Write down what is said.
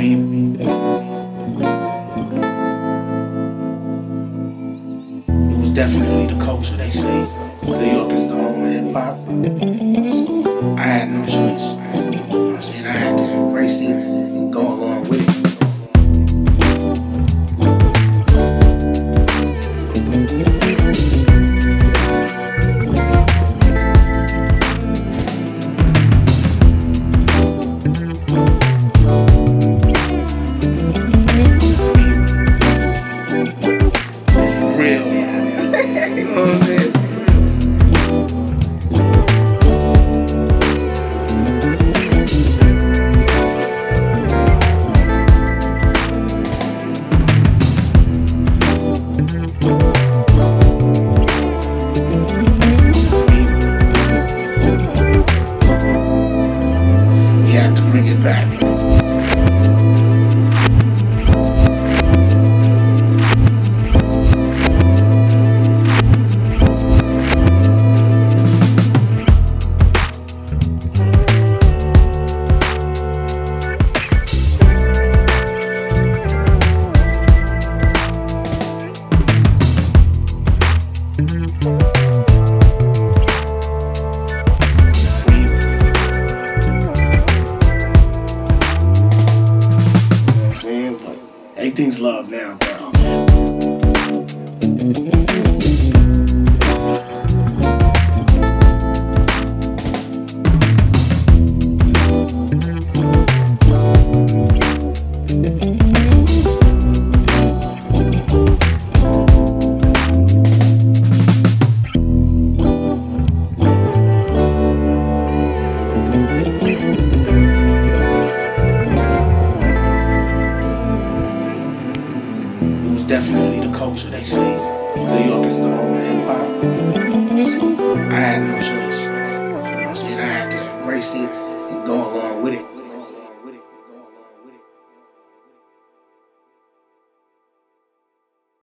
It was definitely the culture, they say. New York is the home of hip hop. I had no choice. You know what I'm saying? I had to embrace it and go You know what I'm saying? We have to bring it back. Everything's love now, bro. Definitely the culture, they say. New York is the home of hip hop. I had no choice. You know what I'm saying? I had to embrace it and go along with it.